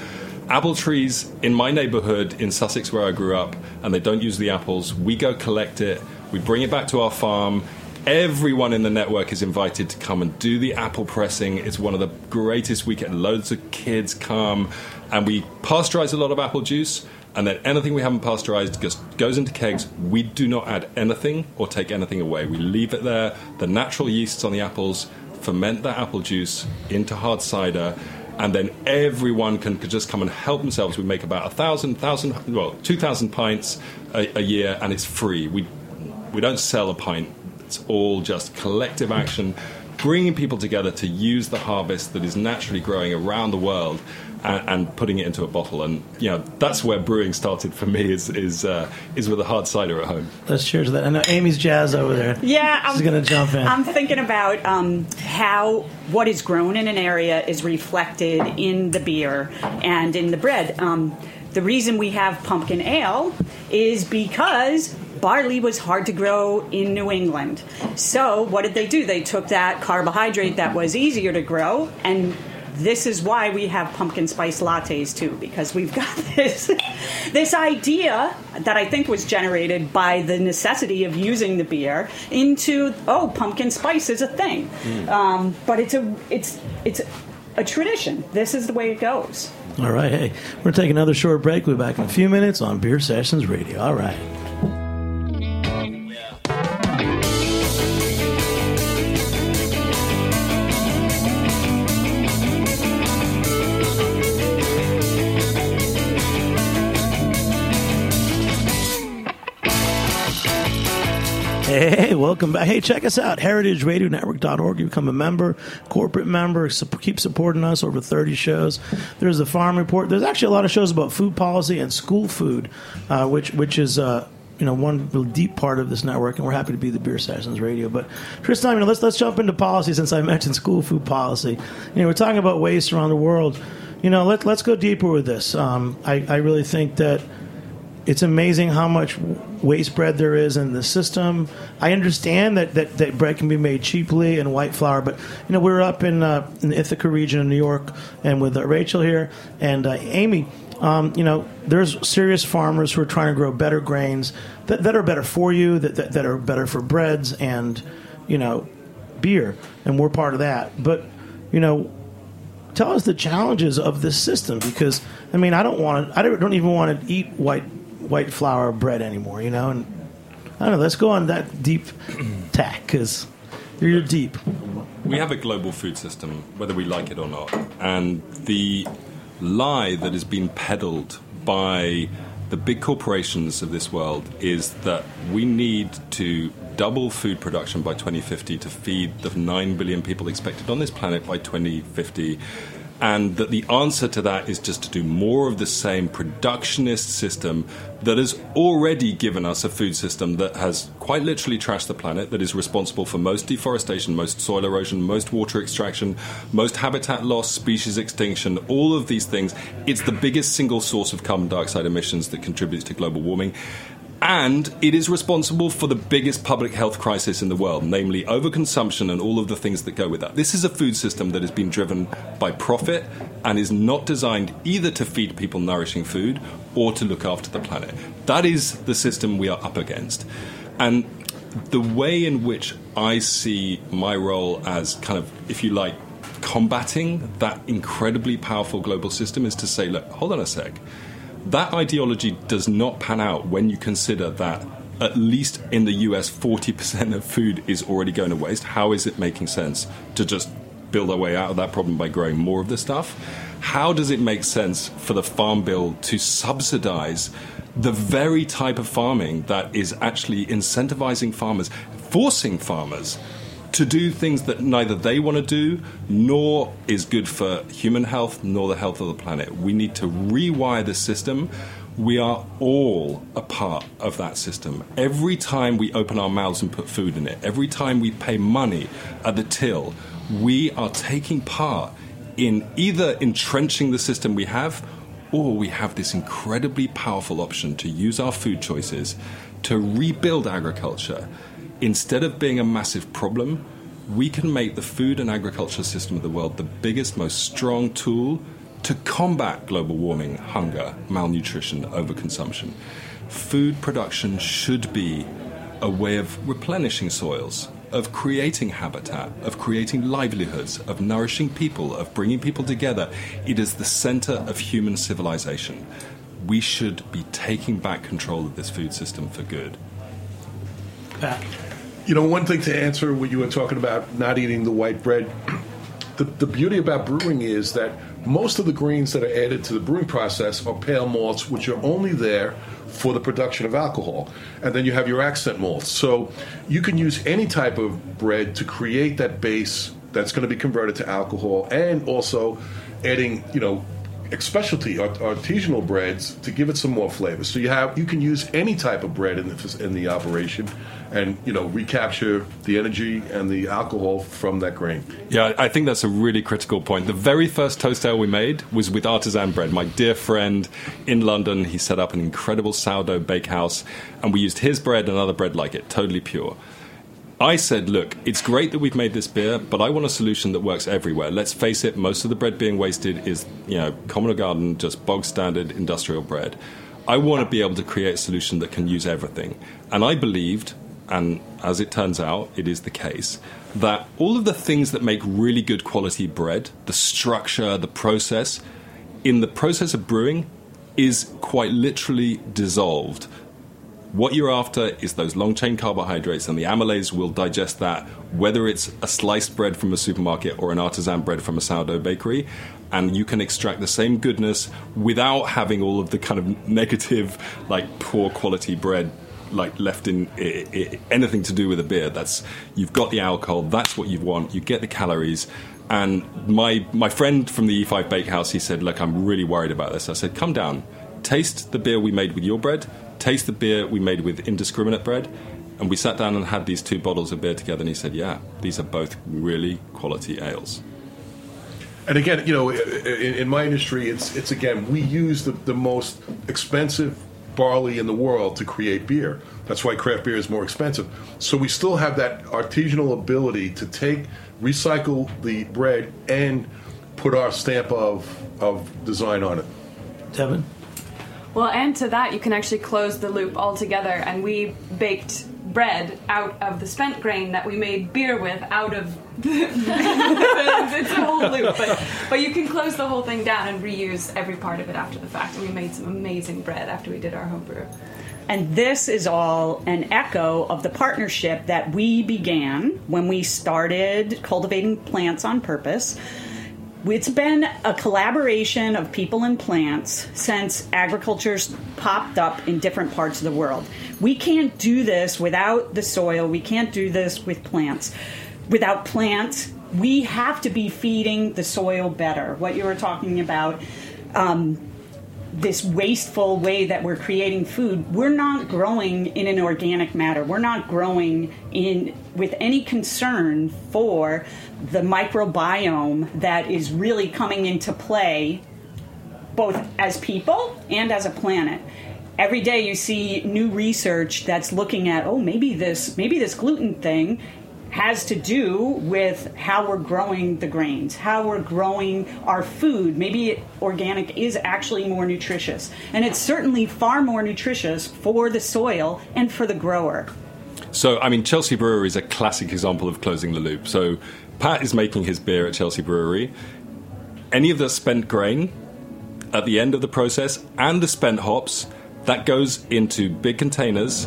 apple trees in my neighborhood in Sussex, where I grew up, and they don't use the apples, we go collect it. We bring it back to our farm. Everyone in the network is invited to come and do the apple pressing. It's one of the greatest weekends. Loads of kids come, and we pasteurize a lot of apple juice. And then anything we haven't pasteurized just goes into kegs. We do not add anything or take anything away. We leave it there. The natural yeasts on the apples ferment that apple juice into hard cider, and then everyone can, can just come and help themselves. We make about a thousand, thousand, well, two thousand pints a, a year, and it's free. We we don't sell a pint. It's all just collective action, bringing people together to use the harvest that is naturally growing around the world. And, and putting it into a bottle, and you know that's where brewing started for me. Is is uh, is with a hard cider at home. Let's cheers to that. I know Amy's jazz over there. Yeah, she's I'm, gonna jump in. I'm thinking about um, how what is grown in an area is reflected in the beer and in the bread. Um, the reason we have pumpkin ale is because barley was hard to grow in New England. So what did they do? They took that carbohydrate that was easier to grow and this is why we have pumpkin spice lattes too, because we've got this this idea that I think was generated by the necessity of using the beer into oh, pumpkin spice is a thing, um, but it's a it's it's a tradition. This is the way it goes. All right, hey, we're gonna take another short break. We'll be back in a few minutes on Beer Sessions Radio. All right. Welcome back. Hey, check us out, heritageradionetwork.org. You become a member, corporate member, keep supporting us over 30 shows. There's the Farm Report. There's actually a lot of shows about food policy and school food, uh, which, which is, uh, you know, one real deep part of this network, and we're happy to be the Beer Sessions Radio. But Tristram, you know, let's let's jump into policy since I mentioned school food policy. You know, we're talking about waste around the world. You know, let let's go deeper with this. Um, I I really think that it's amazing how much waste bread there is in the system. I understand that, that, that bread can be made cheaply and white flour, but you know we're up in uh, in the Ithaca region of New York, and with uh, Rachel here and uh, Amy. Um, you know, there's serious farmers who are trying to grow better grains that, that are better for you, that, that that are better for breads and you know beer, and we're part of that. But you know, tell us the challenges of this system because I mean I don't want to I don't, don't even want to eat white white flour bread anymore you know and I don't know let's go on that deep tack because you're deep We have a global food system, whether we like it or not. And the lie that has been peddled by the big corporations of this world is that we need to double food production by 2050 to feed the 9 billion people expected on this planet by 2050. And that the answer to that is just to do more of the same productionist system that has already given us a food system that has quite literally trashed the planet, that is responsible for most deforestation, most soil erosion, most water extraction, most habitat loss, species extinction, all of these things. It's the biggest single source of carbon dioxide emissions that contributes to global warming. And it is responsible for the biggest public health crisis in the world, namely overconsumption and all of the things that go with that. This is a food system that has been driven by profit and is not designed either to feed people nourishing food or to look after the planet. That is the system we are up against. And the way in which I see my role as kind of, if you like, combating that incredibly powerful global system is to say, look, hold on a sec that ideology does not pan out when you consider that at least in the US, 40% of food is already going to waste. How is it making sense to just build our way out of that problem by growing more of the stuff? How does it make sense for the Farm Bill to subsidize the very type of farming that is actually incentivizing farmers, forcing farmers to do things that neither they want to do nor is good for human health nor the health of the planet. We need to rewire the system. We are all a part of that system. Every time we open our mouths and put food in it, every time we pay money at the till, we are taking part in either entrenching the system we have or we have this incredibly powerful option to use our food choices to rebuild agriculture instead of being a massive problem, we can make the food and agriculture system of the world the biggest, most strong tool to combat global warming, hunger, malnutrition, overconsumption. Food production should be a way of replenishing soils, of creating habitat, of creating livelihoods, of nourishing people, of bringing people together. It is the center of human civilization. We should be taking back control of this food system for good. Pat. You know, one thing to answer what you were talking about not eating the white bread. The, the beauty about brewing is that most of the grains that are added to the brewing process are pale malts, which are only there for the production of alcohol. And then you have your accent malts. So you can use any type of bread to create that base that's going to be converted to alcohol and also adding, you know, specialty art- artisanal breads to give it some more flavor. So you have you can use any type of bread in the in the operation, and you know recapture the energy and the alcohol from that grain. Yeah, I think that's a really critical point. The very first toast ale we made was with artisan bread. My dear friend in London, he set up an incredible sourdough bakehouse, and we used his bread and other bread like it, totally pure. I said, look, it's great that we've made this beer, but I want a solution that works everywhere. Let's face it, most of the bread being wasted is, you know, common garden, just bog standard industrial bread. I want to be able to create a solution that can use everything. And I believed, and as it turns out, it is the case, that all of the things that make really good quality bread, the structure, the process, in the process of brewing, is quite literally dissolved what you're after is those long chain carbohydrates, and the amylase will digest that, whether it's a sliced bread from a supermarket or an artisan bread from a sourdough bakery. And you can extract the same goodness without having all of the kind of negative, like poor quality bread like left in I- I- anything to do with a beer. That's you've got the alcohol. That's what you want. You get the calories. And my my friend from the E5 Bakehouse, he said, "Look, I'm really worried about this." I said, "Come down, taste the beer we made with your bread, taste the beer we made with indiscriminate bread. And we sat down and had these two bottles of beer together, and he said, Yeah, these are both really quality ales. And again, you know, in, in my industry, it's it's again we use the, the most expensive barley in the world to create beer. That's why craft beer is more expensive. So we still have that artisanal ability to take, recycle the bread, and put our stamp of of design on it. Devin? Well, and to that, you can actually close the loop altogether. And we baked bread out of the spent grain that we made beer with out of it's a whole loop but, but you can close the whole thing down and reuse every part of it after the fact and we made some amazing bread after we did our homebrew And this is all an echo of the partnership that we began when we started cultivating plants on purpose. It's been a collaboration of people and plants since agriculture's popped up in different parts of the world. We can't do this without the soil, we can't do this with plants. Without plants, we have to be feeding the soil better. What you were talking about. Um, this wasteful way that we're creating food, we're not growing in an organic matter. We're not growing in with any concern for the microbiome that is really coming into play both as people and as a planet. Every day you see new research that's looking at, oh, maybe this maybe this gluten thing has to do with how we're growing the grains, how we're growing our food. Maybe organic is actually more nutritious. And it's certainly far more nutritious for the soil and for the grower. So, I mean, Chelsea Brewery is a classic example of closing the loop. So, Pat is making his beer at Chelsea Brewery. Any of the spent grain at the end of the process and the spent hops, that goes into big containers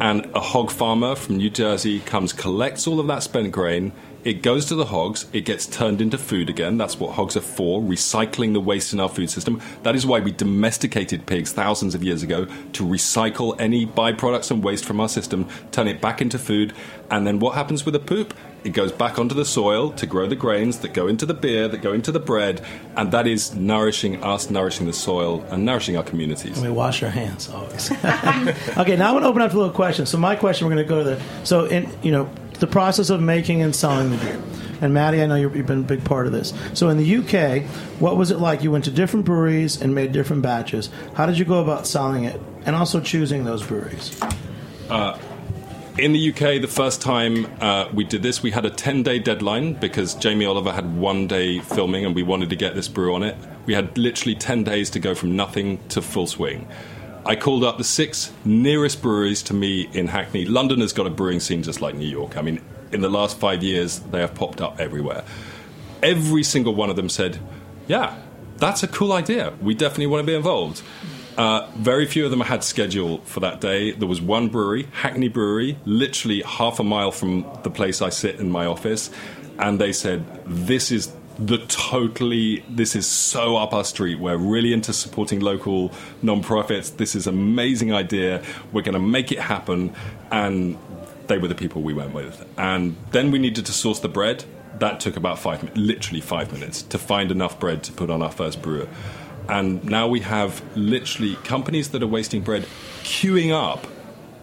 and a hog farmer from New Jersey comes, collects all of that spent grain. It goes to the hogs. It gets turned into food again. That's what hogs are for, recycling the waste in our food system. That is why we domesticated pigs thousands of years ago to recycle any byproducts and waste from our system, turn it back into food. And then what happens with the poop? It goes back onto the soil to grow the grains that go into the beer, that go into the bread, and that is nourishing us, nourishing the soil, and nourishing our communities. We wash our hands always. okay, now I want to open up to a little question. So my question, we're going to go to the so in you know the process of making and selling the beer. And Maddie, I know you've been a big part of this. So in the UK, what was it like? You went to different breweries and made different batches. How did you go about selling it, and also choosing those breweries? Uh, in the UK, the first time uh, we did this, we had a 10 day deadline because Jamie Oliver had one day filming and we wanted to get this brew on it. We had literally 10 days to go from nothing to full swing. I called up the six nearest breweries to me in Hackney. London has got a brewing scene just like New York. I mean, in the last five years, they have popped up everywhere. Every single one of them said, Yeah, that's a cool idea. We definitely want to be involved. Uh, very few of them had schedule for that day. There was one brewery, Hackney Brewery, literally half a mile from the place I sit in my office, and they said, This is the totally this is so up our street. We're really into supporting local non-profits. This is amazing idea. We're going to make it happen. And they were the people we went with. And then we needed to source the bread. That took about five minutes literally five minutes to find enough bread to put on our first brewer. And now we have literally companies that are wasting bread queuing up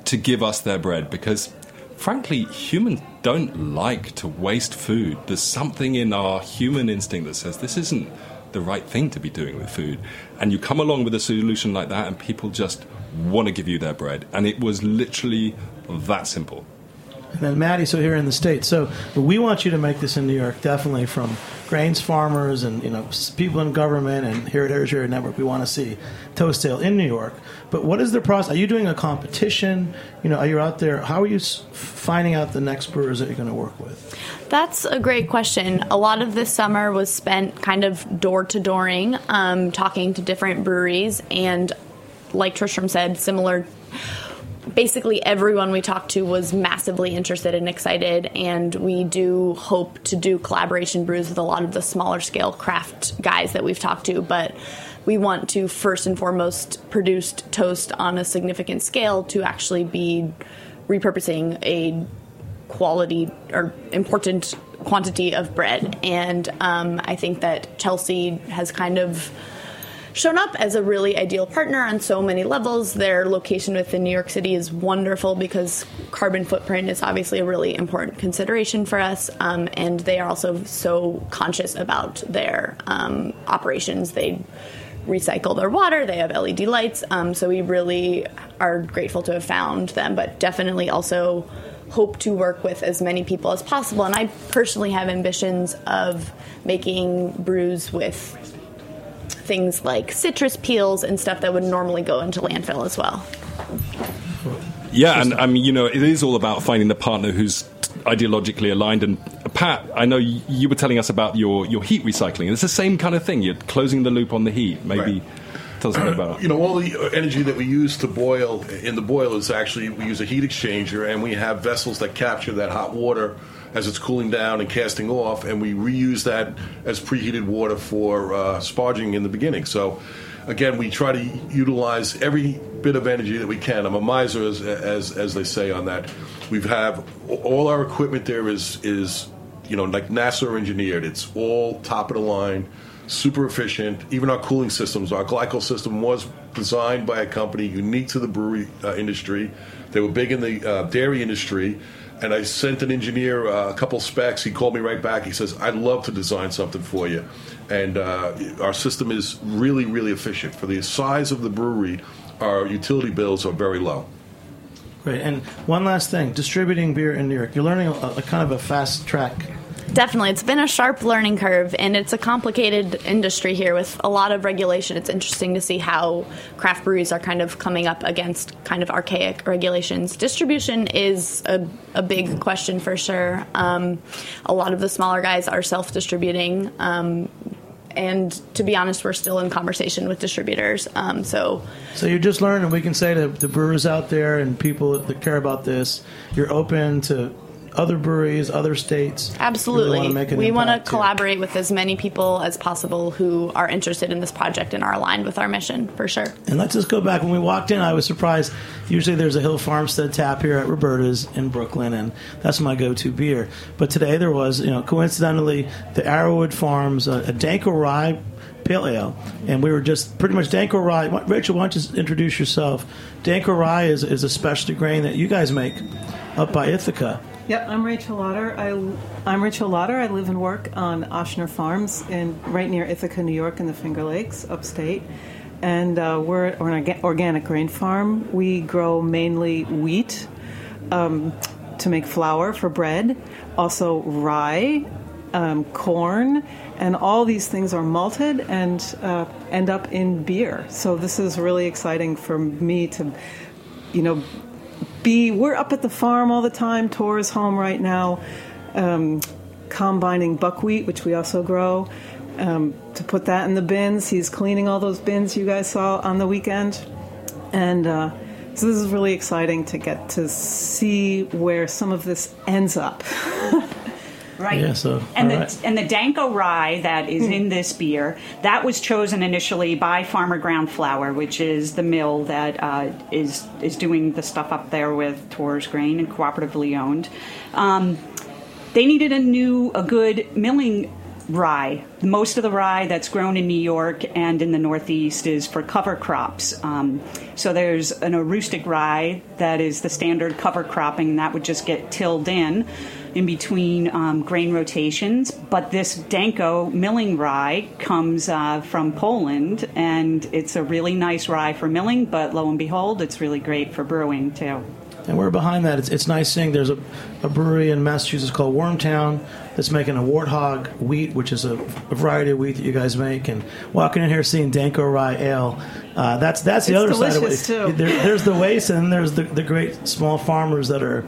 to give us their bread because frankly humans don't like to waste food. There's something in our human instinct that says this isn't the right thing to be doing with food. And you come along with a solution like that and people just want to give you their bread. And it was literally that simple And then Maddie, so here in the states, so we want you to make this in New York, definitely from grains farmers and you know people in government and here at Radio Network. We want to see Toast Ale in New York. But what is the process? Are you doing a competition? You know, are you out there? How are you finding out the next brewers that you're going to work with? That's a great question. A lot of this summer was spent kind of door to dooring, um, talking to different breweries, and like Tristram said, similar. Basically, everyone we talked to was massively interested and excited, and we do hope to do collaboration brews with a lot of the smaller scale craft guys that we've talked to. But we want to first and foremost produce toast on a significant scale to actually be repurposing a quality or important quantity of bread. And um, I think that Chelsea has kind of shown up as a really ideal partner on so many levels. Their location within New York City is wonderful because carbon footprint is obviously a really important consideration for us. Um, and they are also so conscious about their um, operations. They recycle their water. They have LED lights. Um, so we really are grateful to have found them, but definitely also hope to work with as many people as possible. And I personally have ambitions of making brews with things like citrus peels and stuff that would normally go into landfill as well. Yeah, and I mean, you know, it is all about finding the partner who's ideologically aligned. And uh, Pat, I know you were telling us about your, your heat recycling. It's the same kind of thing. You're closing the loop on the heat. Maybe tell us a bit about it. You know, all the uh, energy that we use to boil in the boiler is actually we use a heat exchanger, and we have vessels that capture that hot water as it's cooling down and casting off, and we reuse that as preheated water for uh, sparging in the beginning. So. Again, we try to utilize every bit of energy that we can. I'm a miser, as, as, as they say on that. We have all our equipment there is is you know, like NASA engineered. It's all top of the line, super efficient. Even our cooling systems, our glycol system was designed by a company unique to the brewery uh, industry. They were big in the uh, dairy industry. And I sent an engineer uh, a couple specs. He called me right back. He says, "I'd love to design something for you." And uh, our system is really, really efficient for the size of the brewery. Our utility bills are very low. Great. And one last thing: distributing beer in New York. You're learning a, a kind of a fast track Definitely. It's been a sharp learning curve, and it's a complicated industry here with a lot of regulation. It's interesting to see how craft breweries are kind of coming up against kind of archaic regulations. Distribution is a, a big question for sure. Um, a lot of the smaller guys are self distributing. Um, and to be honest, we're still in conversation with distributors. Um, so, So you're just learning. We can say to the brewers out there and people that care about this, you're open to other breweries, other states. Absolutely. Really wanna make an we want to collaborate with as many people as possible who are interested in this project and are aligned with our mission, for sure. And let's just go back. When we walked in, I was surprised. Usually there's a Hill Farmstead tap here at Roberta's in Brooklyn, and that's my go to beer. But today there was, you know, coincidentally, the Arrowood Farms, uh, a Danko Rye Pale Ale. And we were just pretty much Danko Rye. Rachel, why don't you introduce yourself? Danko Rye is, is a specialty grain that you guys make up by Ithaca. Yep, I'm Rachel Lauder. I, I'm Rachel Lauder. I live and work on Oechsner Farms in right near Ithaca, New York, in the Finger Lakes, upstate. And uh, we're, we're an organic grain farm. We grow mainly wheat um, to make flour for bread, also rye, um, corn, and all these things are malted and uh, end up in beer. So this is really exciting for me to, you know, be we're up at the farm all the time. Tours home right now um, combining buckwheat which we also grow um, to put that in the bins. He's cleaning all those bins you guys saw on the weekend. And uh, so this is really exciting to get to see where some of this ends up Right. Yeah, so, and the right. and the Danko rye that is in this beer that was chosen initially by Farmer Ground Flour, which is the mill that uh, is is doing the stuff up there with Torres Grain and cooperatively owned. Um, they needed a new, a good milling rye. Most of the rye that's grown in New York and in the Northeast is for cover crops. Um, so there's an a rye that is the standard cover cropping that would just get tilled in in between um, grain rotations. But this Danko milling rye comes uh, from Poland, and it's a really nice rye for milling. But lo and behold, it's really great for brewing too. And we're behind that. It's, it's nice seeing there's a, a brewery in Massachusetts called Wormtown that's making a warthog wheat, which is a, a variety of wheat that you guys make. And walking in here seeing Danko Rye Ale, uh, that's that's the It's other side of it. too. There, there's the waste, and there's the, the great small farmers that are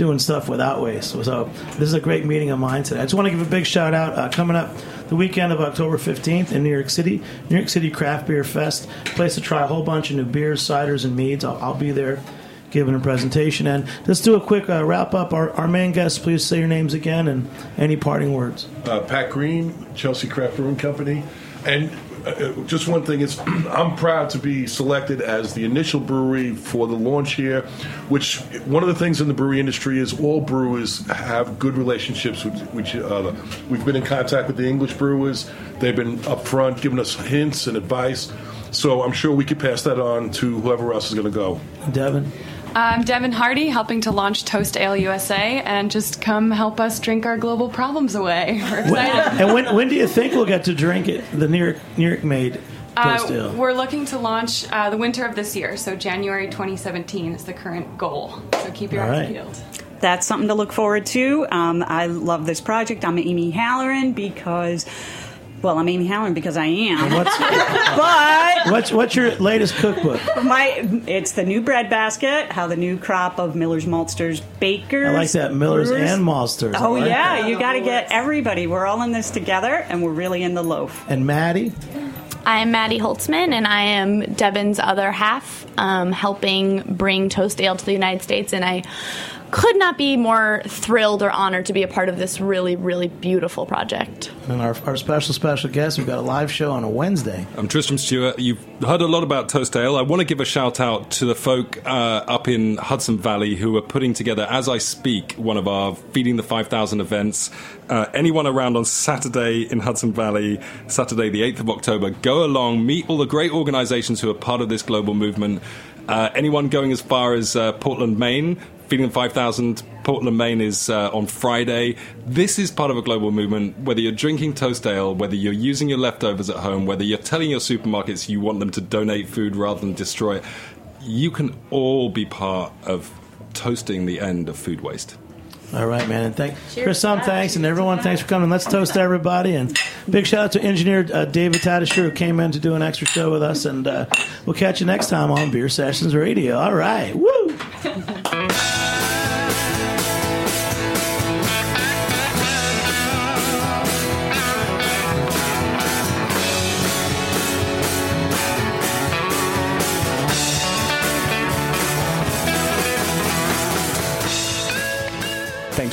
doing stuff without waste. So, this is a great meeting of mine today. I just want to give a big shout out uh, coming up the weekend of October 15th in New York City, New York City Craft Beer Fest. Place to try a whole bunch of new beers, ciders, and meads. I'll, I'll be there giving a presentation. And let's do a quick uh, wrap up. Our, our main guests, please say your names again and any parting words. uh, Pat Green, Chelsea Craft Brewing Company, and Uh, just one thing is, I'm proud to be selected as the initial brewery for the launch here. Which one of the things in the brewery industry is all brewers have good relationships with with each other. We've been in contact with the English brewers; they've been upfront, giving us hints and advice. So I'm sure we could pass that on to whoever else is going to go. Devin. I'm Devin Hardy, helping to launch Toast Ale USA, and just come help us drink our global problems away. We're excited. And when, when do you think we'll get to drink it? The New York New York made toast Uh, ale. we're looking to launch uh, the winter of this year, so January 2017 is the current goal. So keep your All eyes right. peeled. that's something to look forward to. Um, I love this project. I'm Amy Halloran because, well, I'm Amy Halloran because I am. but What's what's your latest cookbook? my it's the new bread basket. How the new crop of Miller's Maltsters bakers. I like that Miller's brewers- and Maltsters. I Oh like yeah, that. you got to get everybody. We're all in this together, and we're really in the loaf. And Maddie. I'm Maddie Holtzman, and I am Devin's other half, um, helping bring Toast Ale to the United States. And I could not be more thrilled or honored to be a part of this really, really beautiful project. And our, our special, special guest, we've got a live show on a Wednesday. I'm Tristram Stuart. You've heard a lot about Toast Ale. I want to give a shout out to the folk uh, up in Hudson Valley who are putting together, as I speak, one of our Feeding the 5,000 events. Uh, anyone around on Saturday in Hudson Valley, Saturday the 8th of October, go along, meet all the great organizations who are part of this global movement. Uh, anyone going as far as uh, Portland, Maine, Feeding 5000 Portland, Maine is uh, on Friday. This is part of a global movement. Whether you're drinking toast ale, whether you're using your leftovers at home, whether you're telling your supermarkets you want them to donate food rather than destroy it, you can all be part of toasting the end of food waste. All right, man. And thank Chris, some thanks, and everyone, thanks for coming. Let's toast everybody. And big shout out to engineer uh, David Tatasher who came in to do an extra show with us. And uh, we'll catch you next time on Beer Sessions Radio. All right. Woo!